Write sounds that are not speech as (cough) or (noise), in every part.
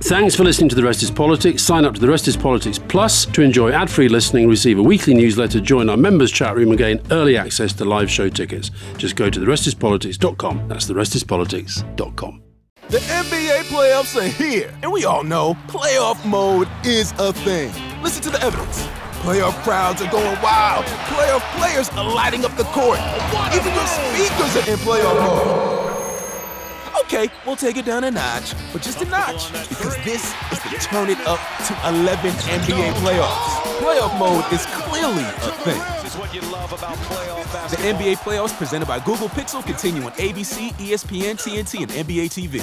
Thanks for listening to The Rest is Politics. Sign up to The Rest is Politics Plus to enjoy ad free listening, receive a weekly newsletter, join our members' chat room, and gain early access to live show tickets. Just go to therestispolitics.com. That's therestispolitics.com. The NBA playoffs are here, and we all know playoff mode is a thing. Listen to the evidence. Playoff crowds are going wild. Playoff players are lighting up the court. Even your speakers are in playoff mode. Okay, we'll take it down a notch, but just a notch, because this is the turn it up to 11 NBA playoffs. Playoff mode is clearly a thing. The NBA playoffs presented by Google Pixel continue on ABC, ESPN, TNT, and NBA TV.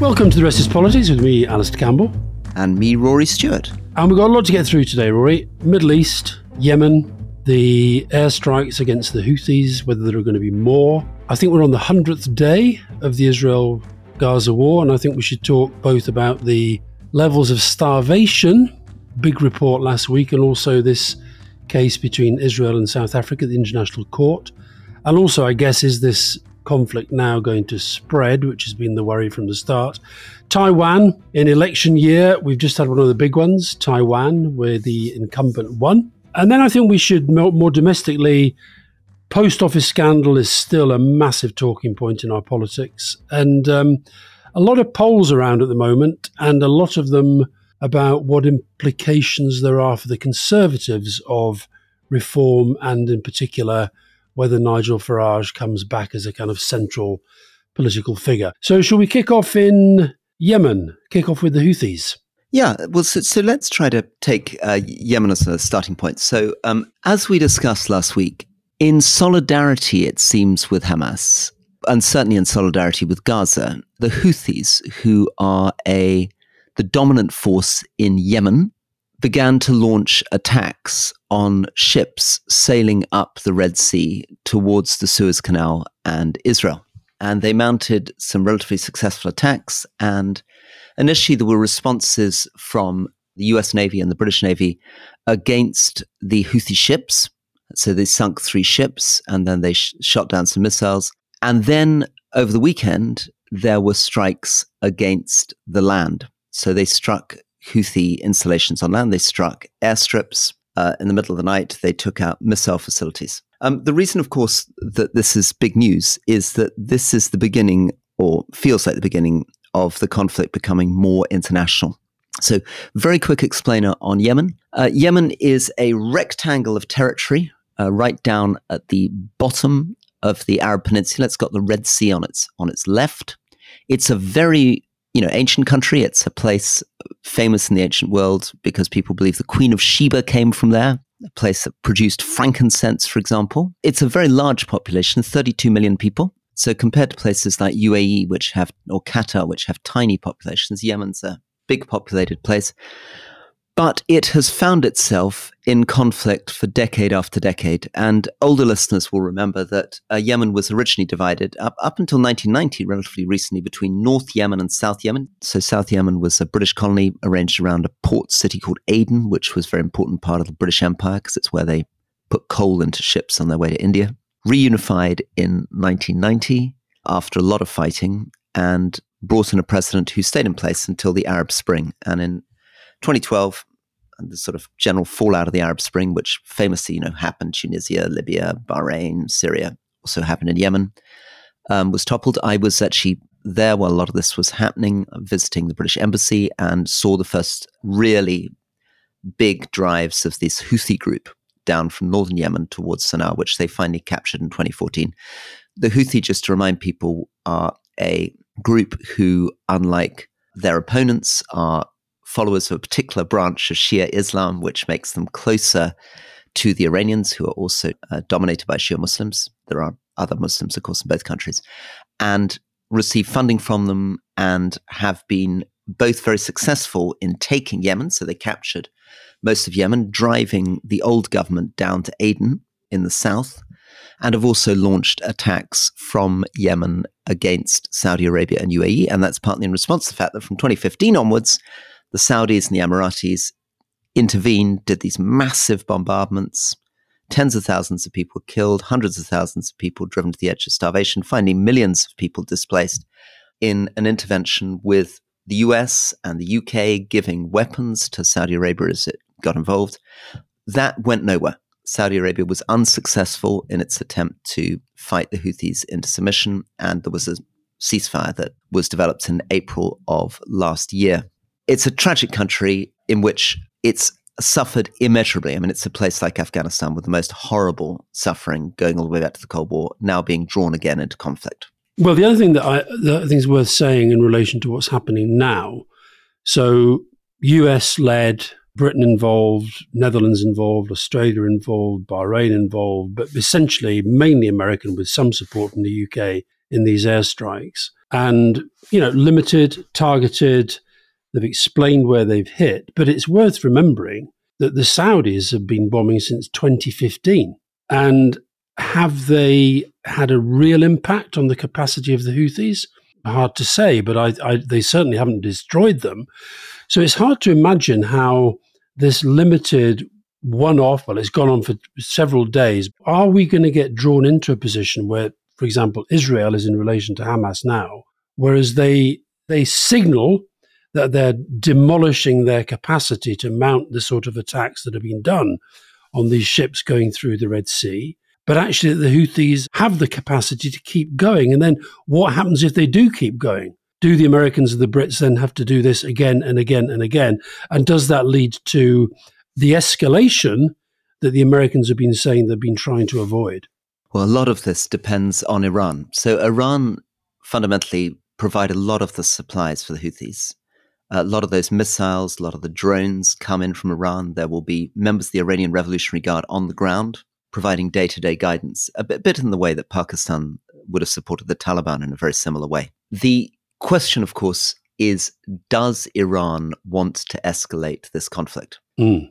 Welcome to The Rest is Politics with me, Alastair Campbell. And me, Rory Stewart. And we've got a lot to get through today, Rory. Middle East, Yemen, the airstrikes against the Houthis, whether there are going to be more. I think we're on the 100th day of the Israel Gaza war, and I think we should talk both about the levels of starvation, big report last week, and also this case between Israel and South Africa, the International Court. And also, I guess, is this conflict now going to spread, which has been the worry from the start. Taiwan, in election year, we've just had one of the big ones, Taiwan, where the incumbent won. And then I think we should more domestically, post office scandal is still a massive talking point in our politics. And um, a lot of polls around at the moment, and a lot of them about what implications there are for the Conservatives of reform and, in particular, whether Nigel Farage comes back as a kind of central political figure. So, shall we kick off in Yemen? Kick off with the Houthis. Yeah, well, so, so let's try to take uh, Yemen as a starting point. So, um, as we discussed last week, in solidarity, it seems, with Hamas, and certainly in solidarity with Gaza, the Houthis, who are a the dominant force in Yemen, began to launch attacks on ships sailing up the Red Sea towards the Suez Canal and Israel. And they mounted some relatively successful attacks. And initially, there were responses from the US Navy and the British Navy against the Houthi ships. So they sunk three ships and then they sh- shot down some missiles. And then over the weekend, there were strikes against the land. So they struck Houthi installations on land. They struck airstrips. Uh, in the middle of the night, they took out missile facilities. Um, the reason, of course, that this is big news is that this is the beginning, or feels like the beginning, of the conflict becoming more international. So, very quick explainer on Yemen. Uh, Yemen is a rectangle of territory uh, right down at the bottom of the Arab Peninsula. It's got the Red Sea on its on its left. It's a very you know, ancient country. It's a place famous in the ancient world because people believe the Queen of Sheba came from there, a place that produced frankincense, for example. It's a very large population, 32 million people. So compared to places like UAE, which have, or Qatar, which have tiny populations, Yemen's a big populated place. But it has found itself in conflict for decade after decade. And older listeners will remember that uh, Yemen was originally divided up, up until 1990, relatively recently, between North Yemen and South Yemen. So South Yemen was a British colony arranged around a port city called Aden, which was a very important part of the British Empire because it's where they put coal into ships on their way to India. Reunified in 1990 after a lot of fighting and brought in a president who stayed in place until the Arab Spring. And in 2012, and the sort of general fallout of the Arab Spring, which famously, you know, happened Tunisia, Libya, Bahrain, Syria, also happened in Yemen, um, was toppled. I was actually there while a lot of this was happening, visiting the British Embassy, and saw the first really big drives of this Houthi group down from northern Yemen towards Sana'a, which they finally captured in 2014. The Houthi, just to remind people, are a group who, unlike their opponents, are followers of a particular branch of Shia Islam, which makes them closer to the Iranians, who are also uh, dominated by Shia Muslims. There are other Muslims, of course, in both countries, and receive funding from them and have been both very successful in taking Yemen. So they captured most of Yemen, driving the old government down to Aden in the south, and have also launched attacks from Yemen against Saudi Arabia and UAE. And that's partly in response to the fact that from 2015 onwards, the Saudis and the Emiratis intervened, did these massive bombardments, tens of thousands of people killed, hundreds of thousands of people driven to the edge of starvation, finding millions of people displaced in an intervention with the US and the UK giving weapons to Saudi Arabia as it got involved. That went nowhere. Saudi Arabia was unsuccessful in its attempt to fight the Houthis into submission, and there was a ceasefire that was developed in April of last year. It's a tragic country in which it's suffered immeasurably. I mean, it's a place like Afghanistan with the most horrible suffering going all the way back to the Cold War, now being drawn again into conflict. Well, the other thing that I, that I think is worth saying in relation to what's happening now so, US led, Britain involved, Netherlands involved, Australia involved, Bahrain involved, but essentially mainly American with some support from the UK in these airstrikes. And, you know, limited, targeted, they've explained where they've hit. But it's worth remembering that the Saudis have been bombing since 2015. And have they had a real impact on the capacity of the Houthis? Hard to say, but I, I, they certainly haven't destroyed them. So it's hard to imagine how this limited one off, well, it's gone on for several days. Are we going to get drawn into a position where, for example, Israel is in relation to Hamas now, whereas they they signal that they're demolishing their capacity to mount the sort of attacks that have been done on these ships going through the Red Sea. But actually, the Houthis have the capacity to keep going. And then what happens if they do keep going? Do the Americans and the Brits then have to do this again and again and again? And does that lead to the escalation that the Americans have been saying they've been trying to avoid? Well, a lot of this depends on Iran. So, Iran fundamentally provide a lot of the supplies for the Houthis. A lot of those missiles, a lot of the drones come in from Iran. There will be members of the Iranian Revolutionary Guard on the ground providing day to day guidance, a bit, bit in the way that Pakistan would have supported the Taliban in a very similar way. The question, of course, is does Iran want to escalate this conflict? Mm.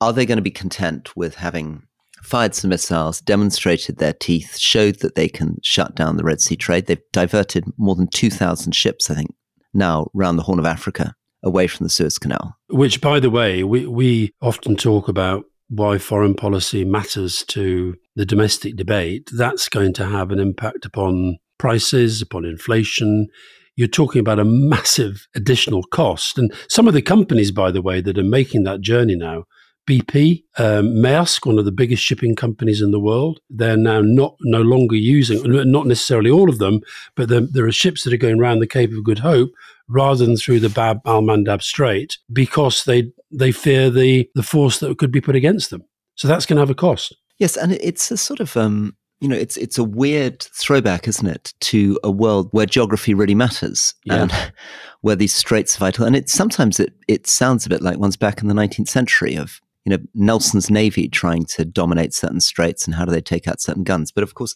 Are they going to be content with having fired some missiles, demonstrated their teeth, showed that they can shut down the Red Sea trade? They've diverted more than 2,000 ships, I think, now around the Horn of Africa away from the Suez Canal. Which, by the way, we, we often talk about why foreign policy matters to the domestic debate, that's going to have an impact upon prices, upon inflation. You're talking about a massive additional cost. And some of the companies, by the way, that are making that journey now, BP, um, Maersk, one of the biggest shipping companies in the world, they're now not no longer using, not necessarily all of them, but there, there are ships that are going around the Cape of Good Hope rather than through the Bab al Mandab Strait because they they fear the the force that could be put against them. So that's going to have a cost. Yes, and it's a sort of um, you know, it's it's a weird throwback, isn't it, to a world where geography really matters Yeah. and (laughs) where these straits are vital. And it sometimes it it sounds a bit like one's back in the 19th century of you know Nelson's navy trying to dominate certain straits and how do they take out certain guns. But of course,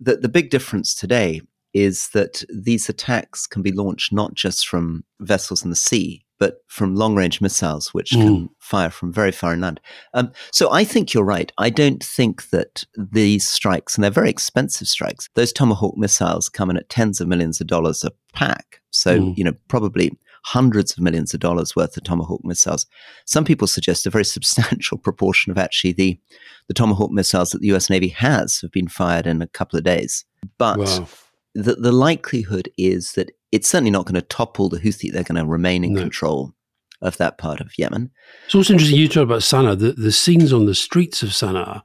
the the big difference today is that these attacks can be launched not just from vessels in the sea, but from long range missiles, which can fire from very far inland. Um, so I think you're right. I don't think that these strikes, and they're very expensive strikes, those Tomahawk missiles come in at tens of millions of dollars a pack. So, Mm. you know, probably hundreds of millions of dollars worth of Tomahawk missiles. Some people suggest a very (laughs) substantial proportion of actually the, the Tomahawk missiles that the US Navy has have been fired in a couple of days. But Wow. the, the likelihood is that it's certainly not going to topple the Houthi. They're going to remain in No. control of that part of Yemen. It's also interesting you talk about Sana'a. The, the scenes on the streets of Sana'a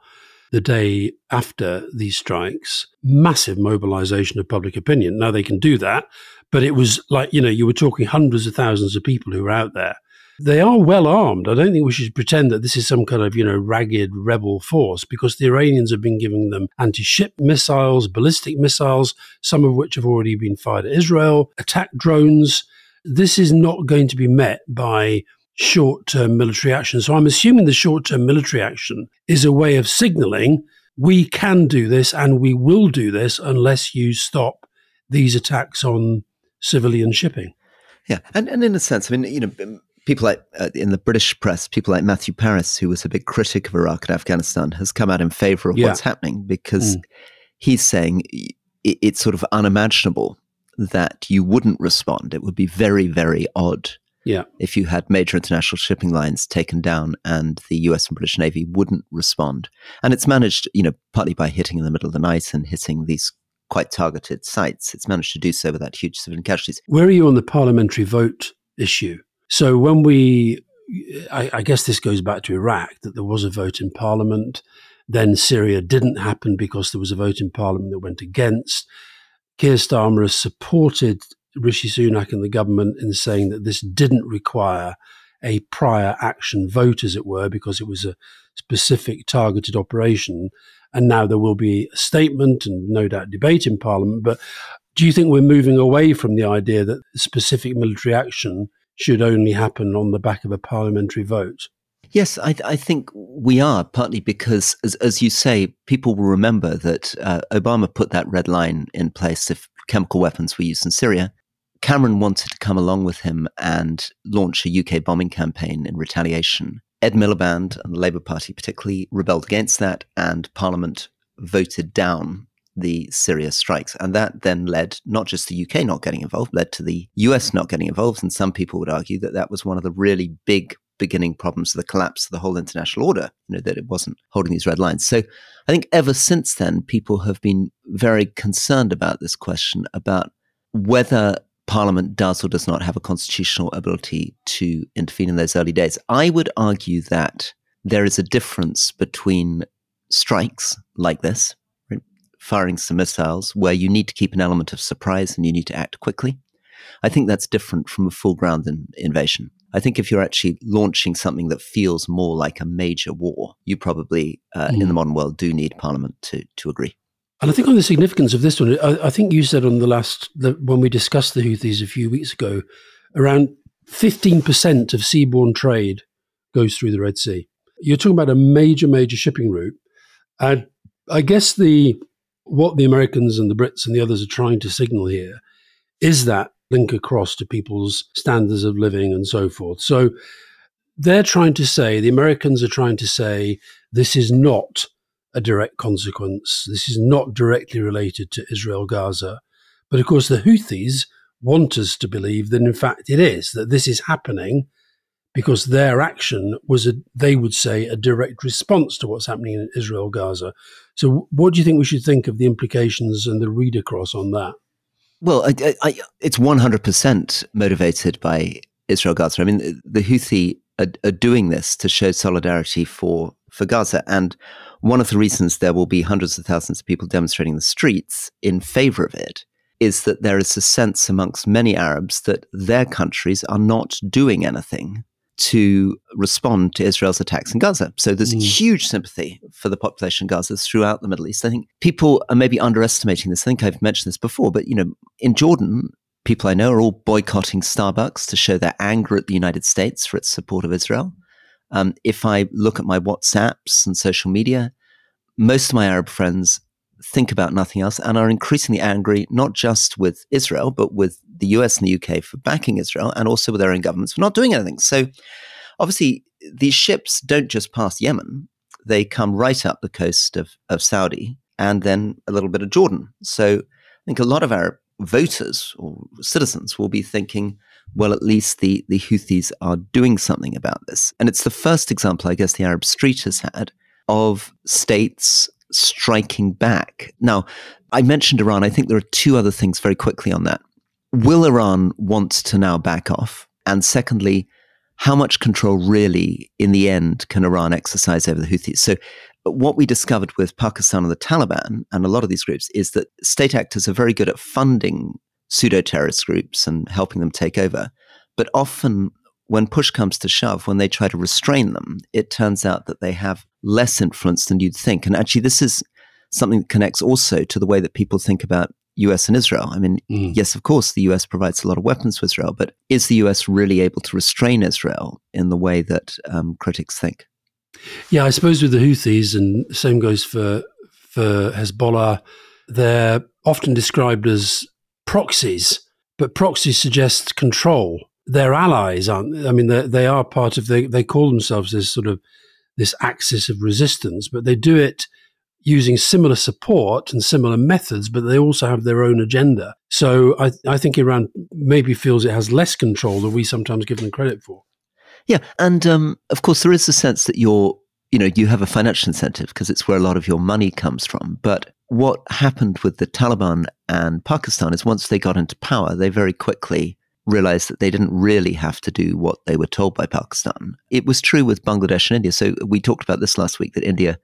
the day after these strikes, massive mobilization of public opinion. Now they can do that, but it was like, you know, you were talking hundreds of thousands of people who were out there. They are well armed. I don't think we should pretend that this is some kind of, you know, ragged rebel force because the Iranians have been giving them anti ship missiles, ballistic missiles, some of which have already been fired at Israel, attack drones. This is not going to be met by short term military action. So I'm assuming the short term military action is a way of signaling we can do this and we will do this unless you stop these attacks on civilian shipping. Yeah, and, and in a sense, I mean, you know, people like uh, in the British press, people like Matthew Parris, who was a big critic of Iraq and Afghanistan, has come out in favor of Yeah. what's happening because Mm. he's saying i- i- it's sort of unimaginable that you wouldn't respond. It would be very, very odd Yeah. If you had major international shipping lines taken down and the US and British Navy wouldn't respond. And it's managed, you know, partly by hitting in the middle of the night and hitting these quite targeted sites. It's managed to do so without huge civilian casualties. Where are you on the parliamentary vote issue? So when we, I, I guess this goes back to Iraq, that there was a vote in parliament. Then Syria didn't happen because there was a vote in parliament that went against. Keir Starmer has supported Rishi Sunak and the government in saying that this didn't require a prior action vote, as it were, because it was a specific targeted operation. And now there will be a statement and no doubt debate in Parliament. But do you think we're moving away from the idea that specific military action should only happen on the back of a parliamentary vote? Yes, I, I, think we are, partly because, as, as you say, people will remember that uh, Obama put that red line in place if chemical weapons were used in Syria. Cameron wanted to come along with him and launch a UK bombing campaign in retaliation. Ed Miliband and the Labour Party particularly rebelled against that, and Parliament voted down the Syria strikes. And that then led not just the UK not getting involved, led to the US mm. not getting involved. And some people would argue that that was one of the really big beginning problems of the collapse of the whole international order, you know, that it wasn't holding these red lines. So I think ever since then, people have been very concerned about this question about whether Parliament does or does not have a constitutional ability to intervene in those early days. I would argue that there is a difference between strikes like this, firing some missiles, where you need to keep an element of surprise and you need to act quickly. I think that's different from a full ground in, invasion. I think if you're actually launching something that feels more like a major war, you probably, uh, mm. in the hmm. modern world, do need Parliament to, to agree. And I think on the significance of this one, I, I think you said on the last the, when we discussed the Houthis a few weeks ago, around fifteen percent of seaborne trade goes through the Red Sea. You're talking about a major, major shipping route, and I guess the what the Americans and the Brits and the others are trying to signal here is that link across to people's standards of living and so forth. So they're trying to say, the Americans are trying to say, this is not a direct consequence. This is not directly related to Israel Gaza. But of course, the Houthis want us to believe that in fact it is, that this is happening because their action was, a, they would say, a direct response to what's happening in Israel Gaza. So, what do you think we should think of the implications and the read across on that? Well, I, I, it's 100% motivated by Israel Gaza. I mean, the Houthi are, are doing this to show solidarity for, for Gaza. And one of the reasons there will be hundreds of thousands of people demonstrating the streets in favor of it is that there is a sense amongst many Arabs that their countries are not doing anything to respond to Israel's attacks in Gaza. So there's mm. huge sympathy for the population of Gaza throughout the Middle East. I think people are maybe underestimating this. I think I've mentioned this before, but you know, in Jordan, people I know are all boycotting Starbucks to show their anger at the United States for its support of Israel. Um, if I look at my WhatsApps and social media, most of my Arab friends think about nothing else and are increasingly angry, not just with Israel, but with the US and the UK for backing Israel and also with their own governments for not doing anything. So, obviously, these ships don't just pass Yemen, they come right up the coast of, of Saudi and then a little bit of Jordan. So, I think a lot of Arab voters or citizens will be thinking, well, at least the, the Houthis are doing something about this. And it's the first example, I guess, the Arab street has had of states striking back. Now, I mentioned Iran. I think there are two other things very quickly on that. Will Iran want to now back off? And secondly, how much control really, in the end, can Iran exercise over the Houthis? So, uh, what we discovered with Pakistan and the Taliban and a lot of these groups is that state actors are very good at funding pseudo terrorist groups and helping them take over. But often, when push comes to shove, when they try to restrain them, it turns out that they have less influence than you'd think. And actually, this is something that connects also to the way that people think about US and Israel. I mean, mm. yes, of course, the US provides a lot of weapons to Israel, but is the US really able to restrain Israel in the way that um, critics think? Yeah, I suppose with the Houthis, and the same goes for for Hezbollah, they're often described as proxies, but proxies suggest control. They're allies, aren't I mean, they are part of, they, they call themselves this sort of, this axis of resistance, but they do it using similar support and similar methods, but they also have their own agenda. So I, I think Iran maybe feels it has less control than we sometimes give them credit for. Yeah, and um, of course there is a sense that you're, you know, you have a financial incentive because it's where a lot of your money comes from. But what happened with the Taliban and Pakistan is once they got into power, they very quickly realized that they didn't really have to do what they were told by Pakistan. It was true with Bangladesh and India. So we talked about this last week that India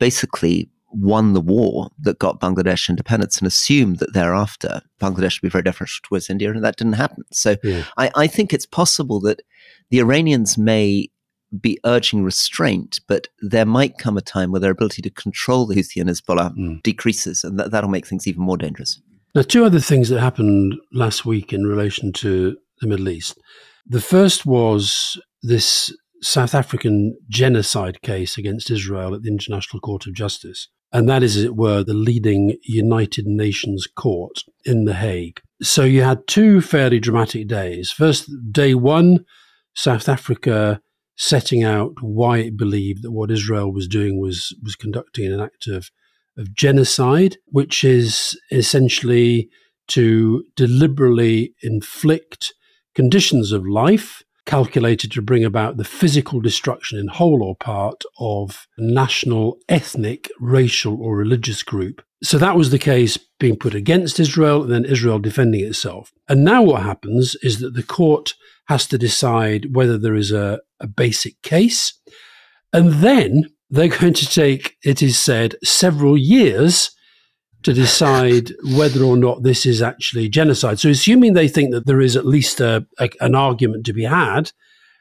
basically won the war that got Bangladesh independence and assumed that thereafter Bangladesh would be very different towards India, and that didn't happen. So yeah. I, I think it's possible that the Iranians may be urging restraint, but there might come a time where their ability to control the Houthi and Hezbollah mm. decreases, and that, that'll make things even more dangerous. Now, two other things that happened last week in relation to the Middle East. The first was this South African genocide case against Israel at the International Court of Justice. And that is, as it were, the leading United Nations court in The Hague. So you had two fairly dramatic days. First, day one, South Africa setting out why it believed that what Israel was doing was, was conducting an act of, of genocide, which is essentially to deliberately inflict conditions of life calculated to bring about the physical destruction in whole or part of national, ethnic, racial, or religious group. So that was the case being put against Israel and then Israel defending itself. And now what happens is that the court has to decide whether there is a, a basic case. And then they're (laughs) going to take, it is said, several years to decide whether or not this is actually genocide. So, assuming they think that there is at least a, a, an argument to be had,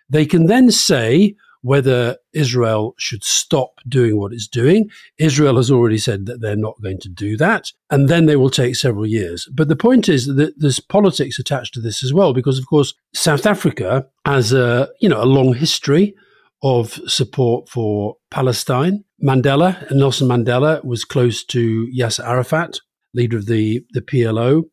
they can then say whether Israel should stop doing what it's doing. Israel has already said that they're not going to do that, and then they will take several years. But the point is that there's politics attached to this as well, because of course South Africa has a you know a long history of support for Palestine. Mandela, Nelson Mandela, was close to Yasser Arafat, leader of the, the PLO.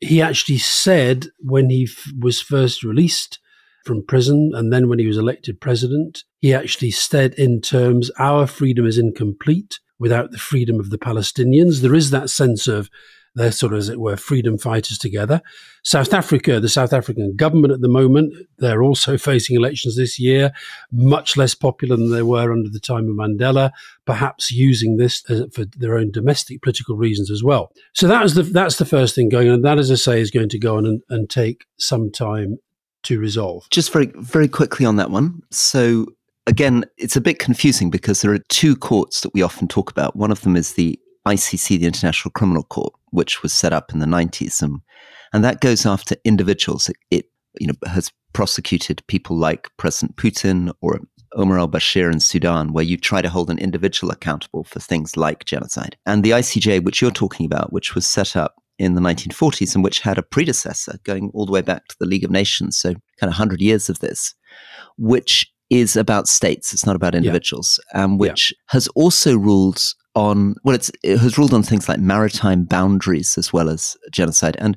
He actually said when he f- was first released from prison and then when he was elected president, he actually said in terms, Our freedom is incomplete without the freedom of the Palestinians. There is that sense of they're sort of, as it were, freedom fighters together. South Africa, the South African government at the moment, they're also facing elections this year, much less popular than they were under the time of Mandela, perhaps using this uh, for their own domestic political reasons as well. So that is the, that's the first thing going on. That, as I say, is going to go on and, and take some time to resolve. Just very, very quickly on that one. So again, it's a bit confusing because there are two courts that we often talk about. One of them is the ICC, the International Criminal Court, which was set up in the 90s. And, and that goes after individuals. It, it you know, has prosecuted people like President Putin or Omar al Bashir in Sudan, where you try to hold an individual accountable for things like genocide. And the ICJ, which you're talking about, which was set up in the 1940s and which had a predecessor going all the way back to the League of Nations, so kind of 100 years of this, which is about states, it's not about individuals, yeah. um, which yeah. has also ruled on well, it's it has ruled on things like maritime boundaries as well as genocide, and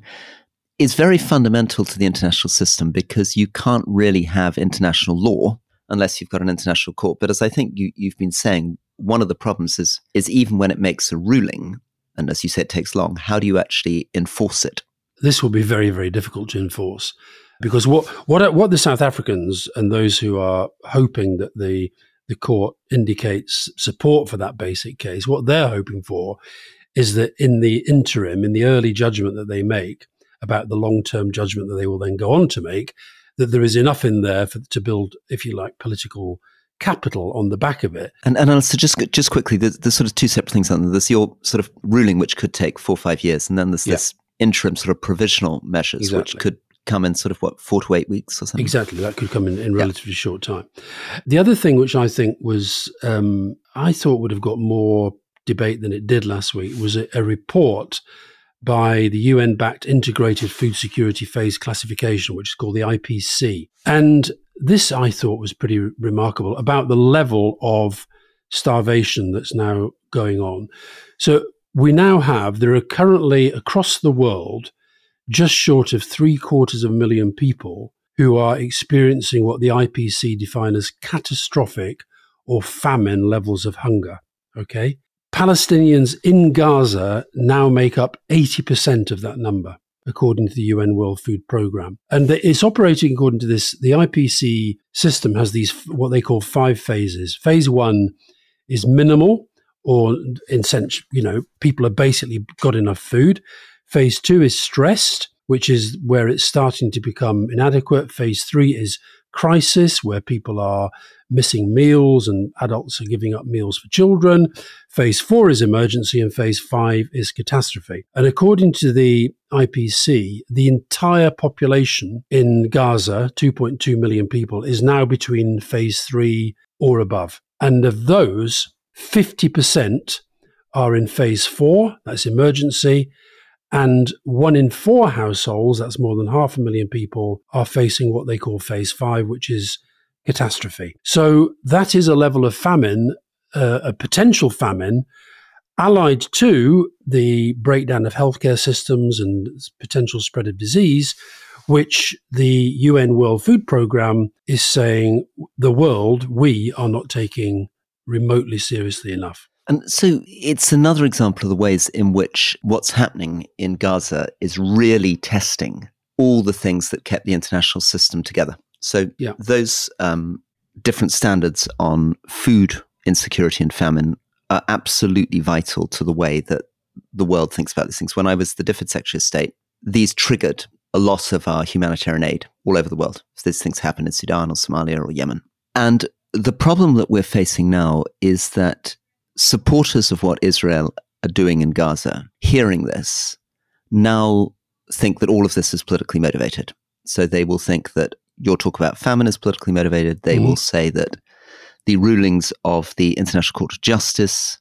is very fundamental to the international system because you can't really have international law unless you've got an international court. But as I think you, you've been saying, one of the problems is is even when it makes a ruling, and as you say, it takes long. How do you actually enforce it? This will be very very difficult to enforce because what what what the South Africans and those who are hoping that the the court indicates support for that basic case. What they're hoping for is that in the interim, in the early judgment that they make about the long term judgment that they will then go on to make, that there is enough in there for, to build, if you like, political capital on the back of it. And and also just just quickly, there's, there's sort of two separate things. There's your sort of ruling, which could take four or five years, and then there's yeah. this interim sort of provisional measures, exactly. which could come in sort of what four to eight weeks or something. Exactly, that could come in in relatively yeah. short time. The other thing, which I think was, um, I thought would have got more debate than it did last week, was a, a report by the UN-backed Integrated Food Security Phase Classification, which is called the IPC, and this I thought was pretty remarkable about the level of starvation that's now going on. So we now have there are currently across the world just short of three quarters of a million people who are experiencing what the IPC define as catastrophic or famine levels of hunger. Okay. Palestinians in Gaza now make up 80% of that number, according to the UN World Food Programme. And it's operating according to this. The IPC system has these, what they call five phases. Phase one is minimal, or in sense, you know, people have basically got enough food. Phase two is stressed, which is where it's starting to become inadequate. Phase three is crisis, where people are missing meals and adults are giving up meals for children. Phase four is emergency, and phase five is catastrophe. And according to the IPC, the entire population in Gaza, 2.2 million people, is now between phase three or above. And of those, 50% are in phase four, that's emergency, and one in four households, that's more than half a million people, are facing what they call phase five, which is catastrophe. So that is a level of famine, uh, a potential famine, allied to the breakdown of healthcare systems and potential spread of disease, which the UN World Food Programme is saying the world, we are not taking remotely seriously enough. And so it's another example of the ways in which what's happening in Gaza is really testing all the things that kept the international system together. So yeah. those um, different standards on food insecurity and famine are absolutely vital to the way that the world thinks about these things. When I was the DFID Secretary of State, these triggered a lot of our humanitarian aid all over the world. So these things happen in Sudan or Somalia or Yemen. And the problem that we're facing now is that supporters of what Israel are doing in Gaza, hearing this, now think that all of this is politically motivated. So they will think that your talk about famine is politically motivated. They mm-hmm. will say that the rulings of the International Court of Justice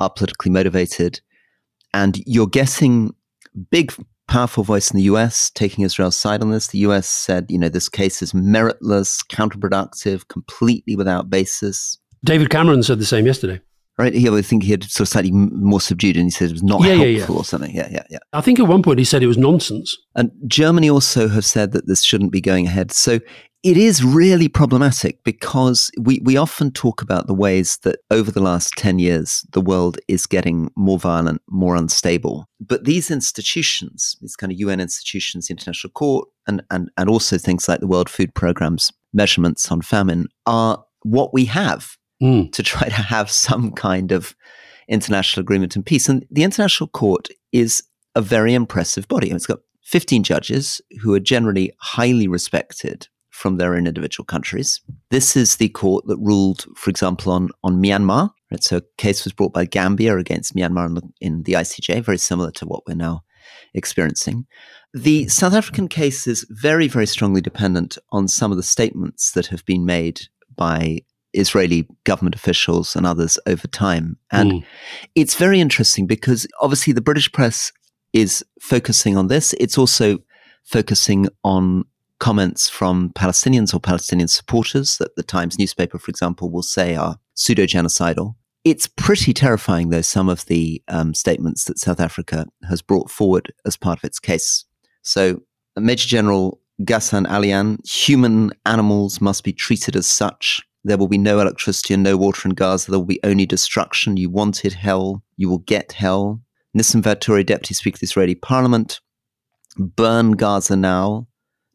are politically motivated. And you're getting big, powerful voice in the US taking Israel's side on this. The US said, you know, this case is meritless, counterproductive, completely without basis. David Cameron said the same yesterday right? He, I think he had sort of slightly more subdued, and he said it was not yeah, helpful yeah, yeah. or something. Yeah, yeah, yeah. I think at one point he said it was nonsense. And Germany also have said that this shouldn't be going ahead. So it is really problematic because we, we often talk about the ways that over the last 10 years, the world is getting more violent, more unstable. But these institutions, these kind of UN institutions, the International Court, and, and, and also things like the World Food Programme's measurements on famine, are what we have mm. to try to have some kind of international agreement and peace. And the International Court is a very impressive body. It's got 15 judges who are generally highly respected from their own individual countries. This is the court that ruled, for example, on, on Myanmar. Right? So a case was brought by Gambia against Myanmar in the, in the ICJ, very similar to what we're now experiencing. The South African case is very, very strongly dependent on some of the statements that have been made by Israeli government officials and others over time. And mm. it's very interesting because obviously the British press is focusing on this. It's also focusing on comments from Palestinians or Palestinian supporters that the Times newspaper, for example, will say are pseudo genocidal. It's pretty terrifying, though, some of the um, statements that South Africa has brought forward as part of its case. So, Major General Ghassan Alian, human animals must be treated as such. There will be no electricity and no water in Gaza. There will be only destruction. You wanted hell. You will get hell. Nissim Vaturi, Deputy Speaker of the Israeli Parliament, burn Gaza now,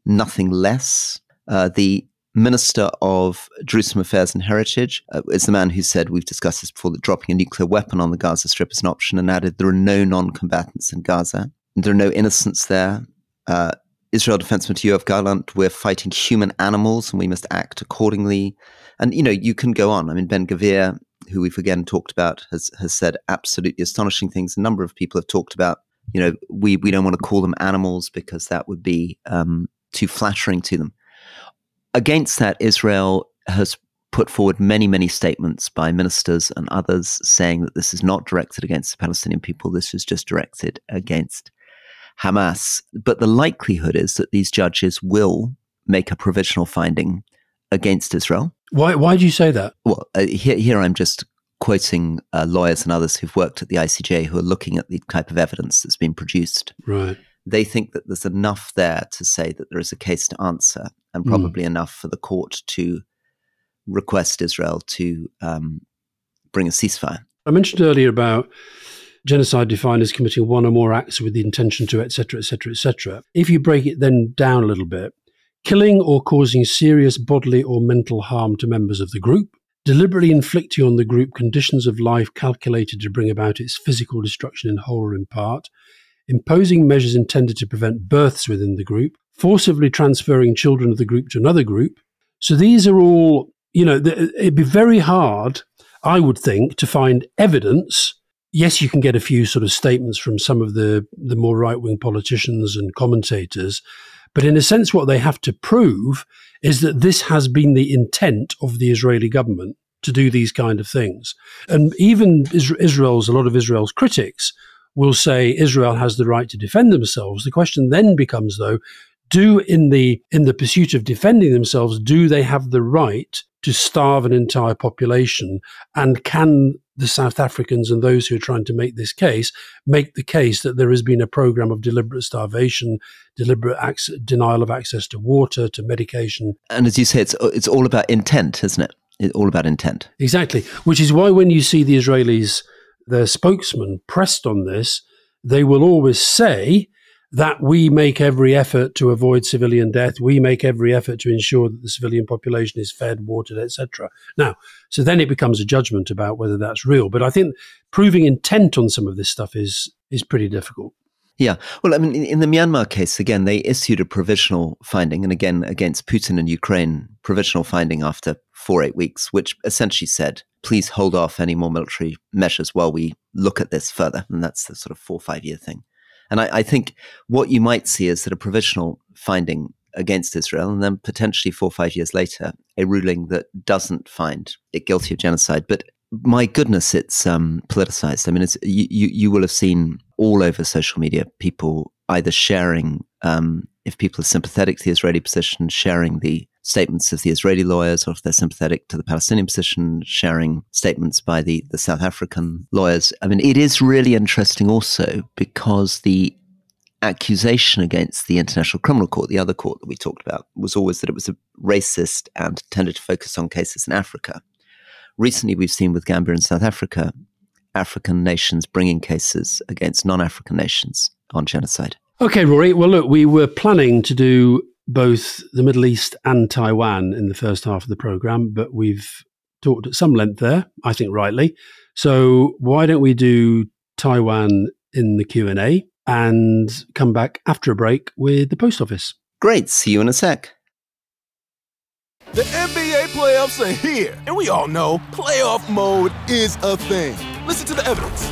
nothing less. Uh, the Minister of Jerusalem Affairs and Heritage uh, is the man who said, we've discussed this before, that dropping a nuclear weapon on the Gaza Strip is an option and added, there are no non combatants in Gaza. There are no innocents there. Uh, Israel Defense Minister Yoav Gallant, we're fighting human animals and we must act accordingly. And you know, you can go on. I mean, Ben Gvir, who we've again talked about, has has said absolutely astonishing things. A number of people have talked about. You know, we we don't want to call them animals because that would be um, too flattering to them. Against that, Israel has put forward many, many statements by ministers and others saying that this is not directed against the Palestinian people. This is just directed against Hamas. But the likelihood is that these judges will make a provisional finding against Israel. Why? Why do you say that? Well, uh, here, here I'm just quoting uh, lawyers and others who've worked at the ICJ who are looking at the type of evidence that's been produced. Right. They think that there's enough there to say that there is a case to answer, and hmm. probably mm. enough for the court to request Israel to um, bring a ceasefire. I mentioned earlier about genocide defined as committing one or more acts with the intention to, etc., etc., etc. If you break it then down a little bit, killing or causing serious bodily or mental harm to members of the group, deliberately inflicting on the group conditions of life calculated to bring about its physical destruction in whole or in part, imposing measures intended to prevent births within the group, forcibly transferring children of the group to another group. So these are all, you know, it'd be very hard, I would think, to find evidence. Yes, you can get a few sort of statements from some of the, the more right wing politicians and commentators, but in a sense, what they have to prove is that this has been the intent of the Israeli government to do these kind of things. And even Israel's, a lot of Israel's critics will say Israel has the right to defend themselves. The question then becomes, though, do in the in the pursuit of defending themselves, do they have the right to starve an entire population? And can the South Africans and those who are trying to make this case make the case that there has been a program of deliberate starvation, deliberate ac- denial of access to water, to medication. And as you say, it's it's all about intent, isn't it? It's all about intent. Exactly. Which is why when you see the Israelis, their spokesman pressed on this, they will always say that we make every effort to avoid civilian death. We make every effort to ensure that the civilian population is fed, watered, etc. Now, so then it becomes a judgment about whether that's real. But I think proving intent on some of this stuff is is pretty difficult. Yeah. Well, I mean, in, the Myanmar case, again, they issued a provisional finding, and again, against Putin and Ukraine, provisional finding after four, eight weeks, which essentially said, please hold off any more military measures while we look at this further. And that's the sort of four, five year thing. And I, I think what you might see is that a provisional finding against Israel, and then potentially four or five years later, a ruling that doesn't find it guilty of genocide. But my goodness, it's um, politicized. I mean, it's, you, you, you will have seen all over social media people either sharing, um, if people are sympathetic to the Israeli position, sharing the statements of the Israeli lawyers, or if they're sympathetic to the Palestinian position, sharing statements by the, the South African lawyers. I mean, it is really interesting also because the accusation against the International Criminal Court, the other court that we talked about, was always that it was a racist and tended to focus on cases in Africa. Recently, we've seen with Gambia and South Africa, African nations bringing cases against non African nations on genocide. Okay, Rory. Well, look, we were planning to do both the Middle East and Taiwan in the first half of the program, but we've talked at some length there, I think rightly. So why don't we do Taiwan in the Q&A and come back after a break with the post office. Great, see you in a sec. The NBA playoffs are here, and we all know playoff mode is a thing. Listen to the evidence.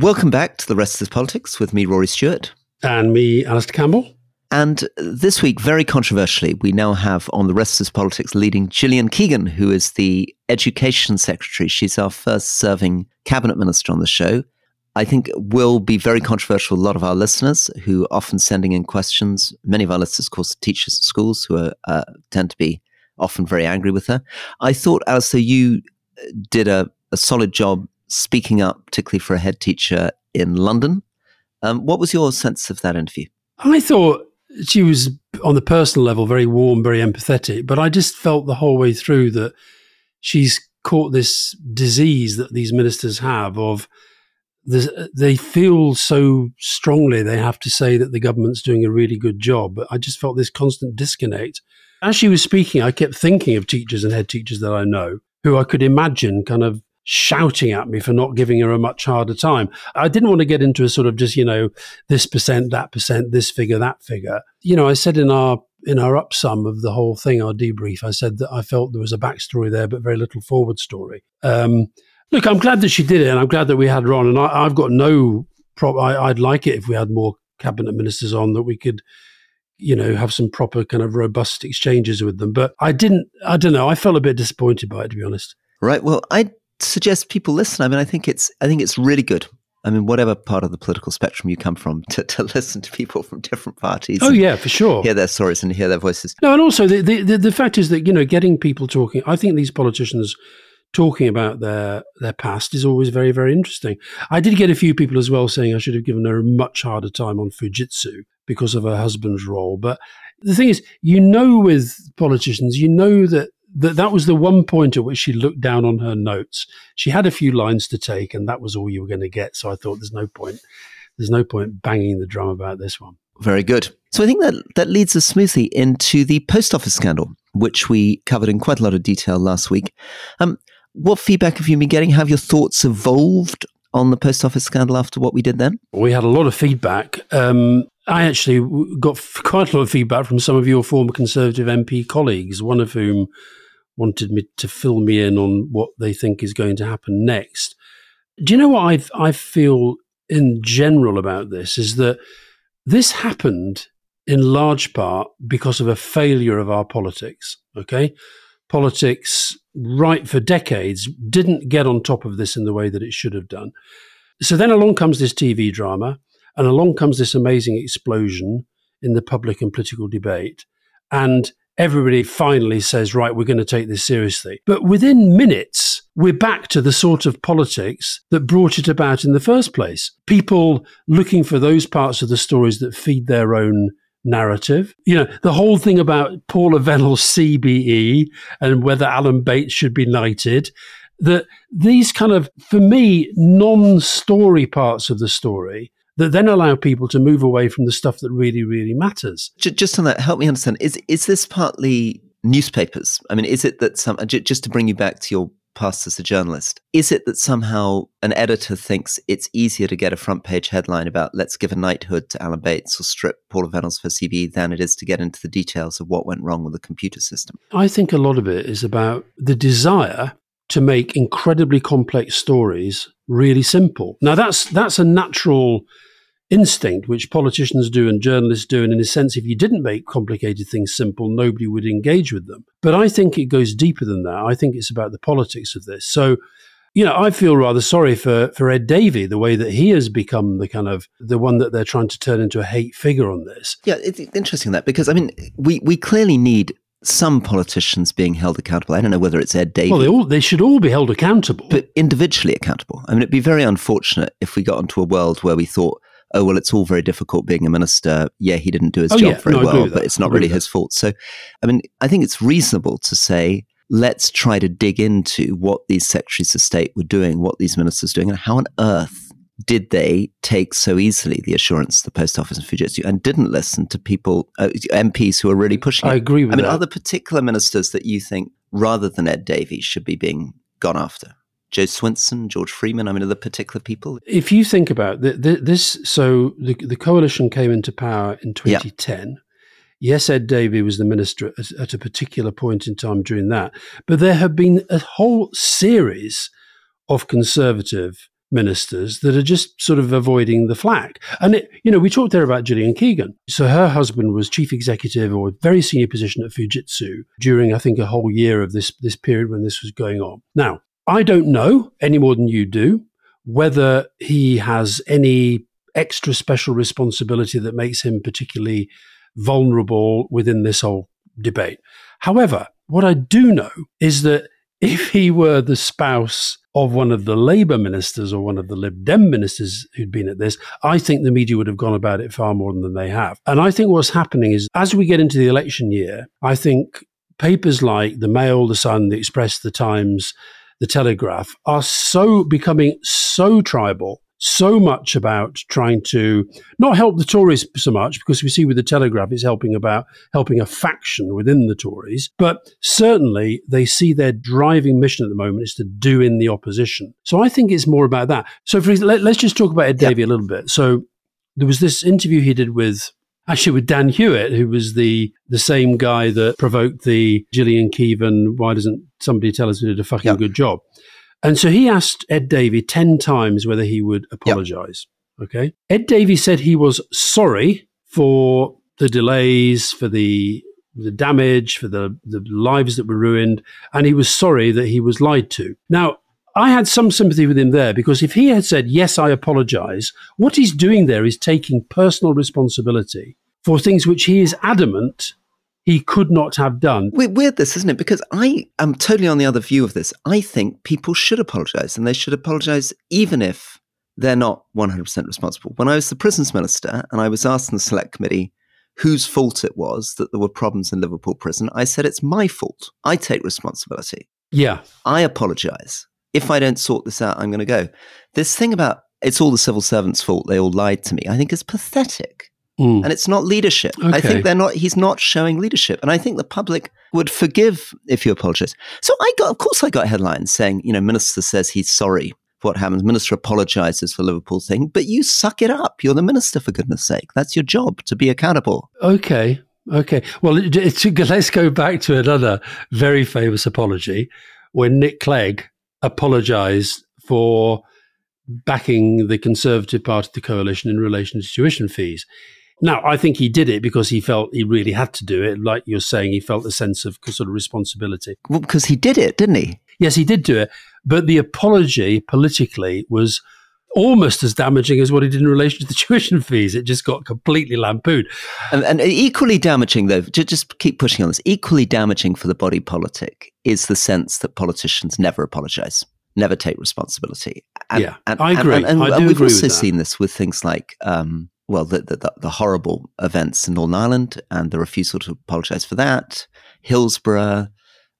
Welcome back to the Rest is Politics with me, Rory Stewart. And me, Alastair Campbell. And this week, very controversially, we now have on the Rest is Politics leading Gillian Keegan, who is the Education Secretary. She's our first serving cabinet minister on the show. I think will be very controversial. A lot of our listeners who are often sending in questions. Many of our listeners, of course, teachers at schools who are, uh, tend to be often very angry with her. I thought, Alastair, you did a, a solid job speaking up, particularly for a head teacher in London. Um, what was your sense of that interview? I thought she was, on the personal level, very warm, very empathetic, but I just felt the whole way through that she's caught this disease that these ministers have of they feel so strongly they have to say that the government's doing a really good job. But I just felt this constant disconnect. As she was speaking, I kept thinking of teachers and head teachers that I know who I could imagine kind of shouting at me for not giving her a much harder time. I didn't want to get into a sort of just, you know, this percent, that percent, this figure, that figure. You know, I said in our in our upsum of the whole thing, our debrief, I said that I felt there was a backstory there, but very little forward story. Um, look, I'm glad that she did it, and I'm glad that we had her on. And I, have got no problem. I'd like it if we had more cabinet ministers on that we could you know have some proper kind of robust exchanges with them but i didn't i don't know i felt a bit disappointed by it to be honest right well i suggest people listen. I mean, I think it's I think it's really good. I mean, whatever part of the political spectrum you come from, (laughs) to, to listen to people from different parties. Oh yeah, for sure. Hear their stories and hear their voices. No, and also the, the the fact is that you know getting people talking. I think these politicians talking about their their past is always very very interesting. I did get a few people as well saying I should have given her a much harder time on Fujitsu because of her husband's role, but the thing is, you know, with politicians, you know that that that was the one point at which she looked down on her notes. She had a few lines to take, and that was all you were going to get. So I thought, there's no point. There's no point banging the drum about this one. Very good. So I think that that leads us smoothly into the post office scandal, which we covered in quite a lot of detail last week. Um, what feedback have you been getting? Have your thoughts evolved on the post office scandal after what we did then? We had a lot of feedback. Um, I actually got quite a lot of feedback from some of your former Conservative MP colleagues, one of whom wanted me to fill me in on what they think is going to happen next. Do you know what I've, I feel in general about this is that this happened in large part because of a failure of our politics. Okay. Politics, right for decades, didn't get on top of this in the way that it should have done. So then along comes this TV drama, and along comes this amazing explosion in the public and political debate. And everybody finally says, right, we're going to take this seriously. But within minutes, we're back to the sort of politics that brought it about in the first place. People looking for those parts of the stories that feed their own narrative. You know, the whole thing about Paula Vennells CBE and whether Alan Bates should be knighted. That these kind of, for me, non story parts of the story that then allow people to move away from the stuff that really, really matters. Just on that, help me understand. Is is this partly newspapers? I mean, is it that some uh, just to bring you back to your past as a journalist, is it that somehow an editor thinks it's easier to get a front page headline about let's give a knighthood to Alan Bates or strip Paula Vennells for CB than it is to get into the details of what went wrong with the computer system? I think a lot of it is about the desire to make incredibly complex stories really simple. Now that's that's a natural instinct which politicians do and journalists do and in a sense if you didn't make complicated things simple nobody would engage with them. But I think it goes deeper than that. I think it's about the politics of this. So you know, I feel rather sorry for, for Ed Davey, the way that he has become the kind of the one that they're trying to turn into a hate figure on this. Yeah, it's interesting that because I mean, we we clearly need some politicians being held accountable. I don't know whether it's Ed Davey. Well, they all they should all be held accountable, but individually accountable. I mean, it'd be very unfortunate if we got into a world where we thought, oh well, it's all very difficult being a minister. Yeah, he didn't do his oh, job yeah. very no, well, but it's not really his fault. So, I mean, I think it's reasonable to say let's try to dig into what these secretaries of state were doing, what these ministers were doing, and how on earth did they take so easily the assurance of the post office and Fujitsu and didn't listen to people, uh, MPs who are really pushing it? I agree with I mean, that. are there particular ministers that you think, rather than Ed Davies, should be being gone after? Jo Swinson, George Freeman. I mean, are there particular people? if you think about th- th- this, so the, the coalition came into power in 2010. Yes, Ed Davey was the minister at, at a particular point in time during that, but there have been a whole series of conservative ministers that are just sort of avoiding the flack. And, it, you know, we talked there about Gillian Keegan. So her husband was chief executive or a very senior position at Fujitsu during, I think, a whole year of this, this period when this was going on. Now, I don't know any more than you do whether he has any extra special responsibility that makes him particularly vulnerable within this whole debate. However, what I do know is that if he were the spouse of one of the Labour ministers or one of the Lib Dem ministers who'd been at this, I think the media would have gone about it far more than they have. And I think what's happening is as we get into the election year, I think papers like the Mail, the Sun, the Express, the Times, the Telegraph are so becoming so tribal, so much about trying to not help the Tories so much because we see with the Telegraph it's helping about helping a faction within the Tories, but certainly they see their driving mission at the moment is to do in the opposition. So I think it's more about that. So for, let, us just talk about Ed Davey a little bit. So there was this interview he did with actually with Dan Hewitt, who was the the same guy that provoked the Gillian Keegan, why doesn't somebody tell us we did a fucking Yeah. good job? And so he asked Ed Davey 10 times whether he would apologize. Okay. Ed Davey said he was sorry for the delays, for the the damage, for the, the lives that were ruined, and he was sorry that he was lied to. Now, I had some sympathy with him there because if he had said, Yes, I apologize, what he's doing there is taking personal responsibility for things which he is adamant he could not have done. We- Weird, this isn't it? Because I am totally on the other view of this. I think people should apologize, and they should apologize even if they're not 100% responsible. When I was the prisons minister and I was asked in the select committee whose fault it was that there were problems in Liverpool prison, I said it's my fault. I take responsibility. Yeah. I apologize. If I don't sort this out, I'm going to go. This thing about it's all the civil servants' fault, they all lied to me, I think is pathetic. Mm. And it's not leadership. I think they're not, he's not showing leadership. And I think the public would forgive if you apologize. So I got, of course, I got headlines saying, you know, minister says he's sorry for what happens. Minister apologizes for Liverpool thing, but you suck it up. You're the minister, for goodness sake. That's your job to be accountable. Okay. Okay. Well, it, it, let's go back to another very famous apology when Nick Clegg apologized for backing the Conservative part of the coalition in relation to tuition fees. Now, I think he did it because he felt he really had to do it. Like you're saying, he felt a sense of sort of responsibility. Well, because he did it, didn't he? Yes, he did do it. But the apology politically was almost as damaging as what he did in relation to the (laughs) tuition fees. It just got completely lampooned. And, and equally damaging, though, ju- just keep pushing on this. Equally damaging for the body politic is the sense that politicians never apologize, never take responsibility. And, Yeah, and, I agree. And, I do we've agree also seen this with things like, um, well, the, the, the, horrible events in Northern Ireland and the refusal to apologize for that, Hillsborough,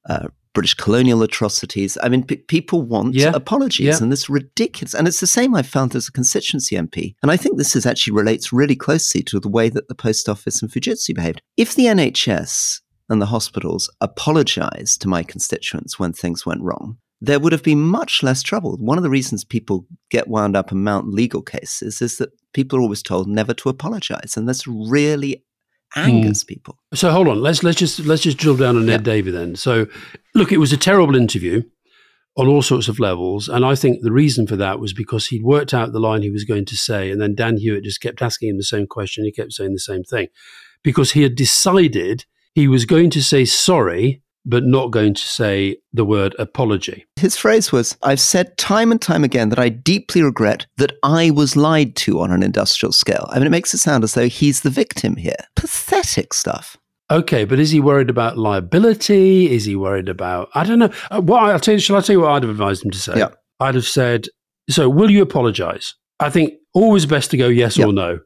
uh, British colonial atrocities. I mean, p- people want Yeah, apologies, yeah. and this ridiculous. And it's the same I found as a constituency MP. And I think this is actually relates really closely to the way that the post office and Fujitsu behaved. If the NHS and the hospitals apologized to my constituents when things went wrong, there would have been much less trouble. One of the reasons people get wound up and mount legal cases is that people are always told never to apologize, and this really angers hmm. people. So hold on, let's let's just let's just drill down on Ed Davey then. So, look, it was a terrible interview on all sorts of levels, and I think the reason for that was because he'd worked out the line he was going to say, and then Dan Hewitt just kept asking him the same question. He kept saying the same thing because he had decided he was going to say sorry, but not going to say the word apology. His phrase was I've said time and time again that I deeply regret that I was lied to on an industrial scale. I mean, it makes it sound as though he's the victim here. Pathetic stuff. Okay, but is he worried about liability? Is he worried about I don't know. Uh, what I'll tell you. Shall I tell you what I'd have advised him to say? Yeah. I'd have said, "So, will you apologise?" I think always best to go yes Yeah. or no.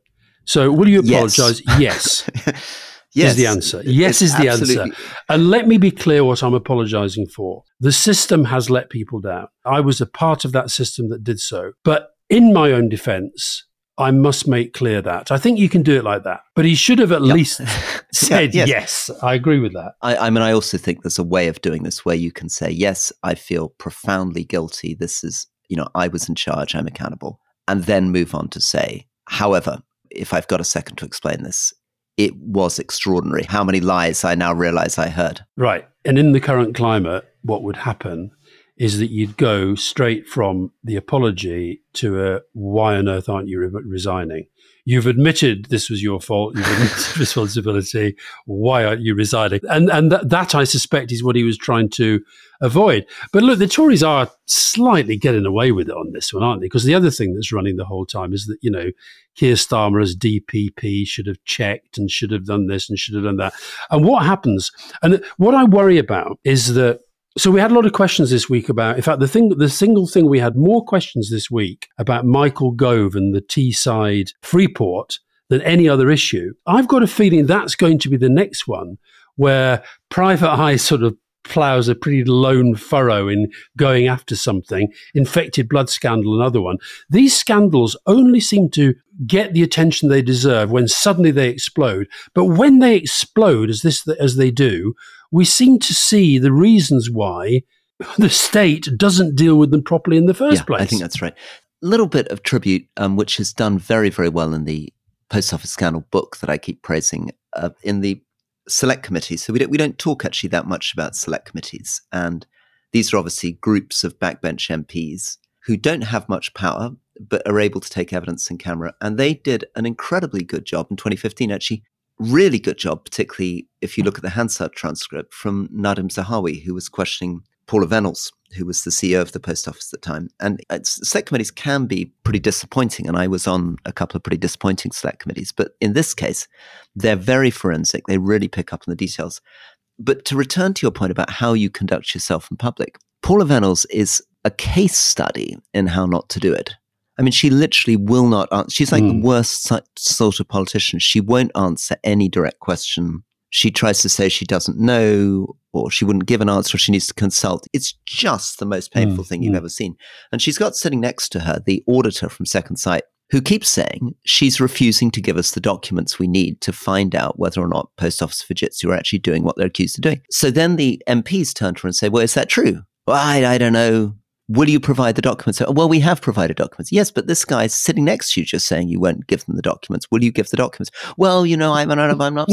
So, will you apologise? Yes. Yes. (laughs) is the answer. Yes is the absolutely. answer. And let me be clear what I'm apologizing for. The system has let people down. I was a part of that system that did so. But in my own defense, I must make clear that. I think you can do it like that. But he should have at least (laughs) said yes. yes. I agree with that. I, I mean, I also think there's a way of doing this where you can say, yes, I feel profoundly guilty. This is, you know, I was in charge, I'm accountable. And then move on to say, however, if I've got a second to explain this, it was extraordinary how many lies I now realize I heard. Right. And in the current climate, what would happen is that you'd go straight from the apology to a why on earth aren't you re- resigning? You've admitted this was your fault. You've admitted responsibility. Why aren't you resigning? And and that, that I suspect is what he was trying to avoid. But look, the Tories are slightly getting away with it on this one, aren't they? Because the other thing that's running the whole time is that you know Keir Starmer as DPP should have checked and should have done this and should have done that. And what happens? And what I worry about is that so we had a lot of questions this week about. In fact, the thing, the single thing we had more questions this week about Michael Gove and the Teesside Freeport than any other issue. I've got a feeling that's going to be the next one where Private Eye sort of plows a pretty lone furrow in going after something. Infected blood scandal, another one. These scandals only seem to get the attention they deserve when suddenly they explode. But when they explode, as this as they do, we seem to see the reasons why (laughs) the state doesn't deal with them properly in the first yeah, place. I think that's right. A little bit of tribute, um, which is done very, very well in the Post Office Scandal book that I keep praising uh, in the select committee. So we don't we don't talk actually that much about select committees, and these are obviously groups of backbench MPs who don't have much power but are able to take evidence in camera, and they did an incredibly good job in 2015. Actually, really good job, particularly if you look at the Hansard transcript from Nadhim Zahawi, who was questioning Paula Venables, who was the CEO of the post office at the time. And select committees can be pretty disappointing. And I was on a couple of pretty disappointing select committees. But in this case, they're very forensic. They really pick up on the details. But to return to your point about how you conduct yourself in public, Paula Venables is a case study in how not to do it. I mean, she literally will not answer. She's like mm. the worst sort of politician. She won't answer any direct question. She tries to say she doesn't know or she wouldn't give an answer, or she needs to consult. It's just the most painful mm. thing you've mm. ever seen. And she's got sitting next to her the auditor from Second Sight who keeps saying she's refusing to give us the documents we need to find out whether or not Post Office Fujitsu are actually doing what they're accused of doing. So then the MPs turn to her and say, Well, is that true? Well, I, I don't know. Will you provide the documents? Well, we have provided documents. Yes, but this guy's sitting next to you just saying you won't give them the documents. Will you give the documents? Well, you know, I'm, I'm, I'm not.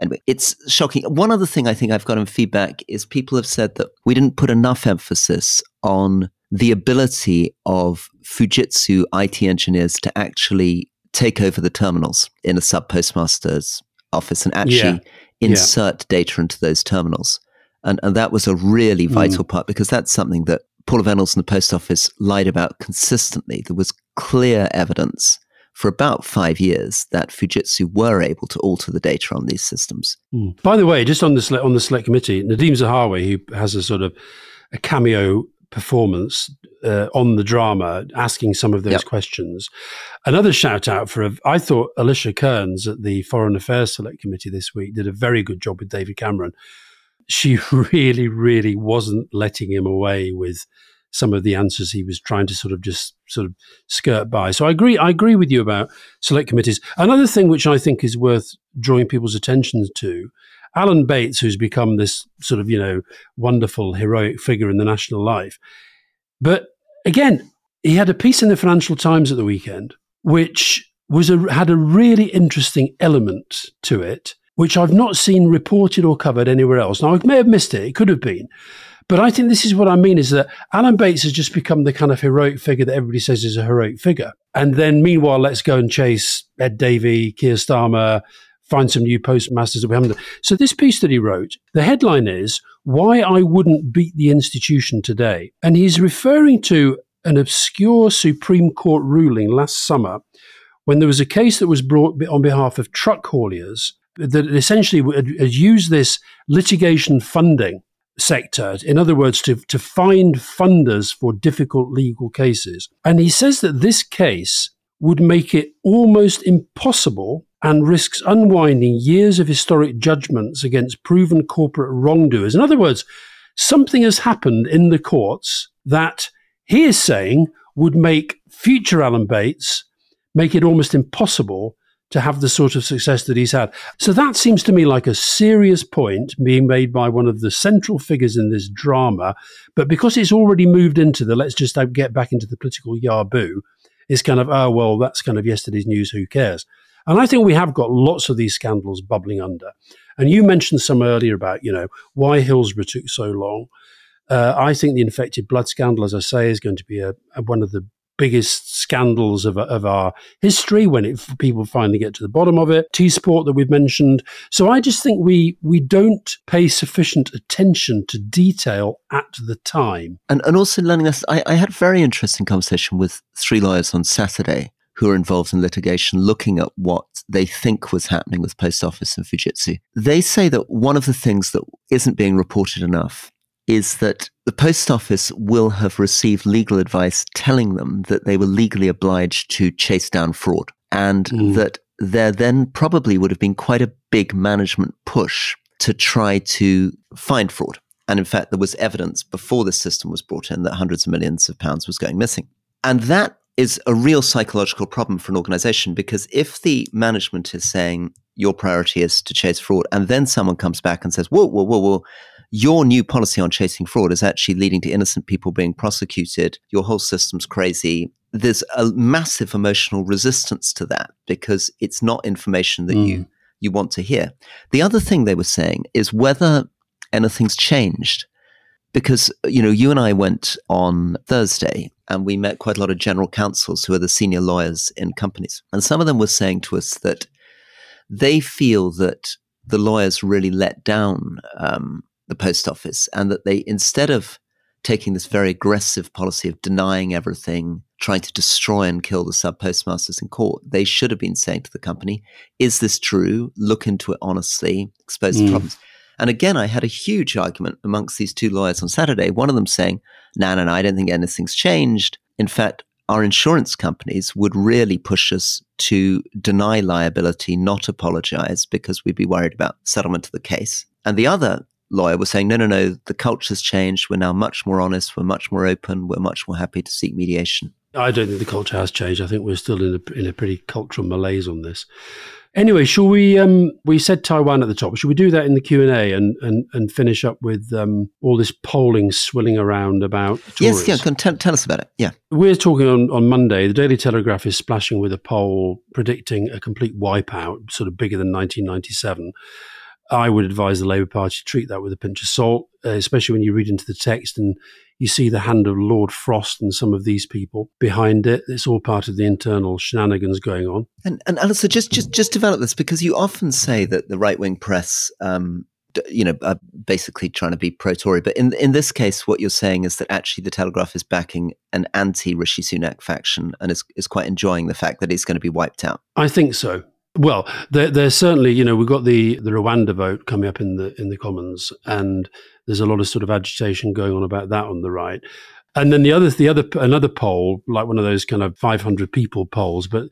anyway, it's shocking. One other thing I think I've got in feedback is people have said that we didn't put enough emphasis on the ability of Fujitsu IT engineers to actually take over the terminals in a sub postmaster's office and actually yeah. insert yeah. data into those terminals. And, and that was a really hmm. vital mm. part because that's something that Paula Venables and the post office lied about consistently. There was clear evidence for about five years that Fujitsu were able to alter the data on these systems. Mm. By the way, just on the on the select committee, Nadhim Zahawi, who has a sort of a cameo performance uh, on the drama, asking some of those yep. questions. Another shout out for, a, I thought Alicia Kearns at the Foreign Affairs Select Committee this week did a very good job with David Cameron she (laughs) really, really wasn't letting him away with some of the answers he was trying to sort of just sort of skirt by. So I agree. I agree with you about select committees. Another thing which I think is worth drawing people's attention to. Alan Bates, who's become this sort of, you know, wonderful heroic figure in the national life. But again, he had a piece in the Financial Times at the weekend, which was a, had a really interesting element to it which I've not seen reported or covered anywhere else. Now, I may have missed it, it could have been. But I think this is what I mean is that Alan Bates has just become the kind of heroic figure that everybody says is a heroic figure. And then meanwhile, let's go and chase Ed Davey, Keir Starmer, find some new postmasters that we haven't. Done. So this piece that he wrote, the headline is "Why I Wouldn't Beat the Institution Today," and he's referring to an obscure Supreme Court ruling last summer when there was a case that was brought on behalf of truck hauliers that essentially had, used this litigation funding sector, in other words, to, to find funders for difficult legal cases. And he says that this case would make it almost impossible and risks unwinding years of historic judgments against proven corporate wrongdoers. In other words, something has happened in the courts that he is saying would make future Alan Bates make it almost impossible to have the sort of success that he's had. So that seems to me like a serious point being made by one of the central figures in this drama. But because it's already moved into the let's just get back into the political yaboo, it's kind of, oh, well, that's kind of yesterday's news, who cares? And I think we have got lots of these scandals bubbling under. And you mentioned some earlier about, you know, why Hillsborough took so long. Uh, I think the infected blood scandal, as I say, is going to be a, a, one of the biggest scandals of, of our history when it, people finally get to the bottom of it. Teesport that we've mentioned. So I just think we we don't pay sufficient attention to detail at the time. And and also learning this, I, I had a very interesting conversation with three lawyers on Saturday who are involved in litigation looking at what they think was happening with Post Office and Fujitsu. They say that one of the things that isn't being reported enough is that the post office will have received legal advice telling them that they were legally obliged to chase down fraud and mm. that there then probably would have been quite a big management push to try to find fraud. And in fact, there was evidence before this system was brought in that hundreds of millions of pounds was going missing. And that is a real psychological problem for an organization because if the management is saying your priority is to chase fraud, and then someone comes back and says, whoa, whoa, whoa, whoa, your new policy on chasing fraud is actually leading to innocent people being prosecuted. Your whole system's crazy. There's a massive emotional resistance to that because it's not information that mm. you you want to hear. The other thing they were saying is whether anything's changed. Because, you know, you and I went on Thursday and we met quite a lot of general counsels who are the senior lawyers in companies. And some of them were saying to us that they feel that the lawyers really let down um, the post office and that they, instead of taking this very aggressive policy of denying everything, trying to destroy and kill the sub postmasters in court, they should have been saying to the company, is this true? Look into it honestly, expose mm. the problems. And again, I had a huge argument amongst these two lawyers on Saturday. One of them saying, no, no, no, I don't think anything's changed. In fact, our insurance companies would really push us to deny liability, not apologize, because we'd be worried about settlement of the case. And the other lawyer was saying, no, no, no, the culture's changed. We're now much more honest. We're much more open. We're much more happy to seek mediation. I don't think the culture has changed. I think we're still in a, in a pretty cultural malaise on this. Anyway, shall we? Um, we said Taiwan at the top. Should we do that in the Q and A and and finish up with um, all this polling swilling around about? Yes, yeah. Tell, tell us about it. Yeah, we're talking on on Monday. The Daily Telegraph is splashing with a poll predicting a complete wipeout, sort of bigger than 1997. I would advise the Labour Party to treat that with a pinch of salt, uh, especially when you read into the text and you see the hand of Lord Frost and some of these people behind it. It's all part of the internal shenanigans going on. And and Alastair, just just just develop this because you often say that the right wing press. Um, you know, are basically trying to be pro-Tory, but in in this case, what you're saying is that actually the Telegraph is backing an anti-Rishi Sunak faction and is is quite enjoying the fact that it's going to be wiped out. I think so. Well, there, there's certainly, you know, we've got the, the Rwanda vote coming up in the in the Commons, and there's a lot of sort of agitation going on about that on the right. And then the other, the other, another poll, like one of those kind of 500 people polls, but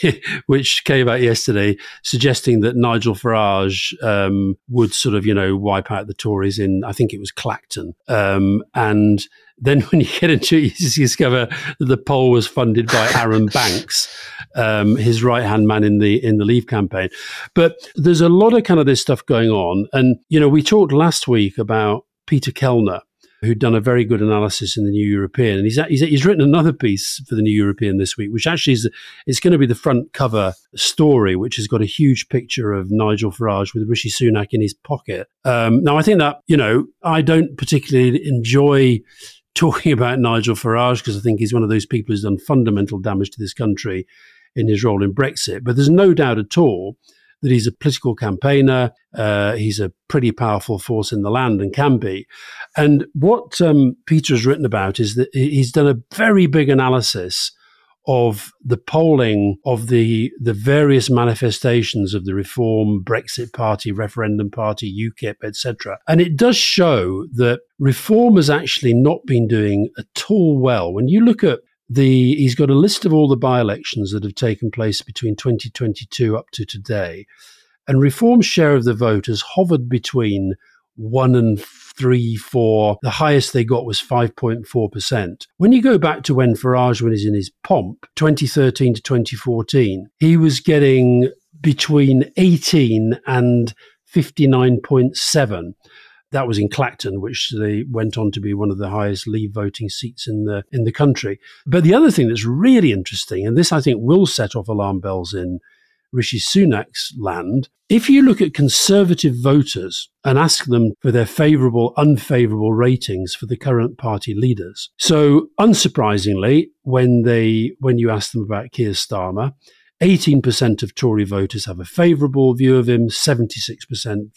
(laughs) which came out yesterday, suggesting that Nigel Farage um, would sort of, you know, wipe out the Tories in, I think it was Clacton, um, and then (laughs) when you get into it, you discover that the poll was funded by (laughs) Arron Banks, um, his right hand man in the in the Leave campaign. But there's a lot of kind of this stuff going on, and you know we talked last week about Peter Kellner, who'd done a very good analysis in the New European, and he's he's, he's written another piece for the New European this week, which actually is it's going to be the front cover story, which has got a huge picture of Nigel Farage with Rishi Sunak in his pocket. Um, now, I think that you know I don't particularly enjoy talking about Nigel Farage because I think he's one of those people who's done fundamental damage to this country in his role in Brexit. But there's no doubt at all that he's a political campaigner. Uh, he's a pretty powerful force in the land and can be. And what um, Peter has written about is that he's done a very big analysis of the polling of the the various manifestations of the Reform, Brexit Party, Referendum Party, UKIP, etc. And it does show that Reform has actually not been doing at all well. When you look at the he's got a list of all the by-elections that have taken place between 2022 up to today, and Reform's share of the vote has hovered between one and three, four. The highest they got was 5.4%. When you go back to when Farage was in his pomp, 2013 to 2014, he was getting between 18 and 59.7 that was in Clacton, which they went on to be one of the highest Leave voting seats in the in the country. But the other thing that's really interesting, and this I think will set off alarm bells in Rishi Sunak's land, if you look at conservative voters and ask them for their favourable, unfavourable ratings for the current party leaders. So, unsurprisingly, when they when you ask them about Keir Starmer, 18% of Tory voters have a favourable view of him, 76%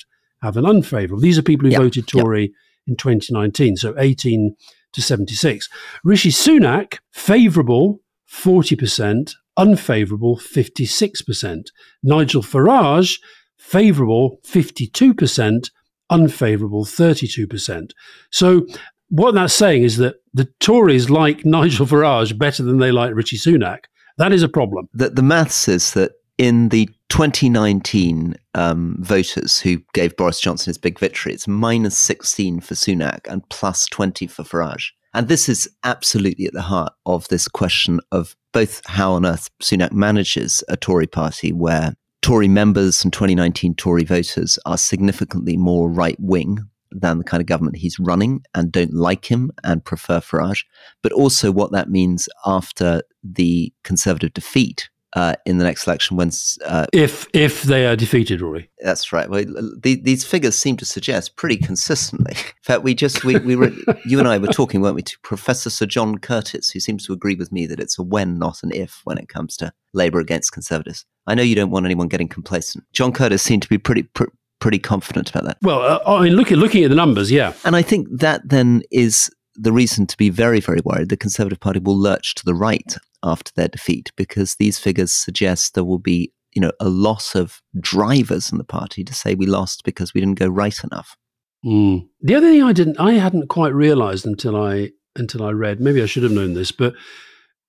have an unfavourable. These are people who yep. voted Tory yep. in 2019, so 18 to 76. Rishi Sunak, favourable 40%, unfavourable 56%. Nigel Farage, favourable 52%, unfavourable 32%. So what that's saying is that the Tories like (laughs) Nigel Farage better than they like Rishi Sunak. That is a problem. The, the maths is that in the 2019 um, voters who gave Boris Johnson his big victory, it's minus 16 for Sunak and plus 20 for Farage. And this is absolutely at the heart of this question of both how on earth Sunak manages a Tory party where Tory members and 2019 Tory voters are significantly more right wing than the kind of government he's running and don't like him and prefer Farage, but also what that means after the Conservative defeat uh, in the next election when uh, if if they are defeated, Rory. That's right. Well, the, these figures seem to suggest pretty consistently. (laughs) In fact, we just we, we were (laughs) you and I were talking, weren't we, to Professor Sir John Curtice, who seems to agree with me that it's a when, not an if, when it comes to Labour against Conservatives. I know you don't want anyone getting complacent. John Curtice seemed to be pretty. Pr- pretty confident about that. Well, uh, I mean, looking looking at the numbers, yeah, and I think that then is the reason to be very, very worried. The Conservative Party will lurch to the right after their defeat because these figures suggest there will be you know a loss of drivers in the party to say we lost because we didn't go right enough. Mm. The other thing I didn't I hadn't quite realized until I until I read maybe I should have known this but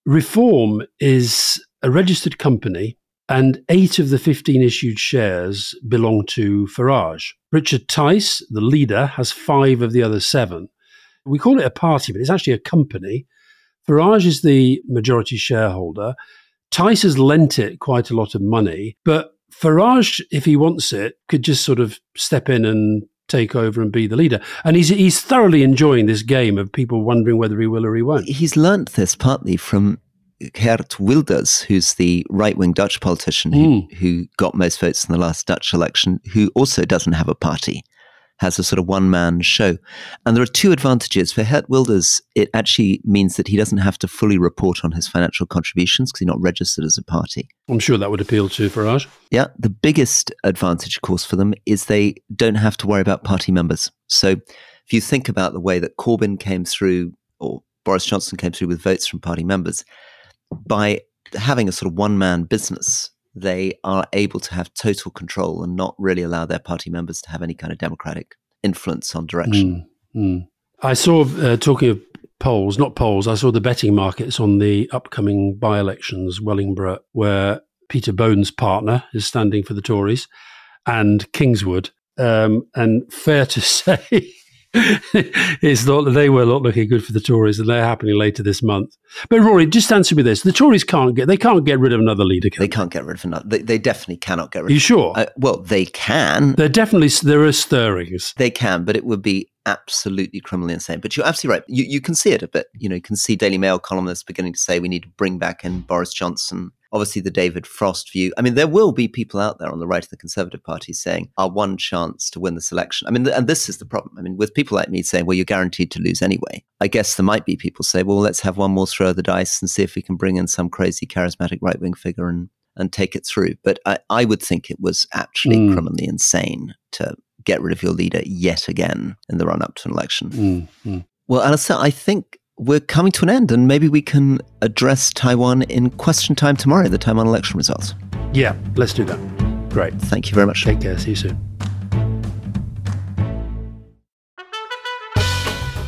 Reform is a registered company and eight of the 15 issued shares belong to Farage. Richard Tice, the leader, has five of the other seven. We call it a party, but it's actually a company Farage is the majority shareholder. Tice has lent it quite a lot of money, but Farage, if he wants it, could just sort of step in and take over and be the leader. And he's he's thoroughly enjoying this game of people wondering whether he will or he won't. He's learnt this partly from Geert Wilders, who's the right wing Dutch politician who, mm. who got most votes in the last Dutch election, who also doesn't have a party has a sort of one man show. And there are two advantages. For Geert Wilders, it actually means that he doesn't have to fully report on his financial contributions because he's not registered as a party. I'm sure that would appeal to Farage. Yeah. The biggest advantage, of course, for them is they don't have to worry about party members. So if you think about the way that Corbyn came through or Boris Johnson came through with votes from party members, by having a sort of one man business, they are able to have total control and not really allow their party members to have any kind of democratic influence on direction. Mm, mm. I saw, uh, talking of polls, not polls, I saw the betting markets on the upcoming by elections, Wellingborough, where Peter Bone's partner is standing for the Tories, and Kingswood. Um, and fair to (laughs) say, (laughs) it's not that they were not looking good for the Tories, and they're happening later this month. But Rory, just answer me this: the Tories can't get they can't get rid of another leader. Can they, they can't get rid of another. They, they definitely cannot get rid. You sure? Uh, well, they can. They're definitely there are stirrings. They can, but it would be absolutely criminally insane. But you're absolutely right. You you can see it a bit. You know, you can see Daily Mail columnists beginning to say we need to bring back in Boris Johnson obviously the David Frost view. I mean, there will be people out there on the right of the Conservative Party saying our one chance to win this election. I mean, and this is the problem. I mean, with people like me saying, well, you're guaranteed to lose anyway. I guess there might be people say, well, let's have one more throw of the dice and see if we can bring in some crazy charismatic right wing figure and and take it through. But I, I would think it was actually mm. criminally insane to get rid of your leader yet again in the run up to an election. Mm. Mm. Well, Alastair, I think we're coming to an end, and maybe we can address Taiwan in question time tomorrow, the Taiwan election results. Yeah, let's do that. Great. Thank you very much. Take care. See you soon.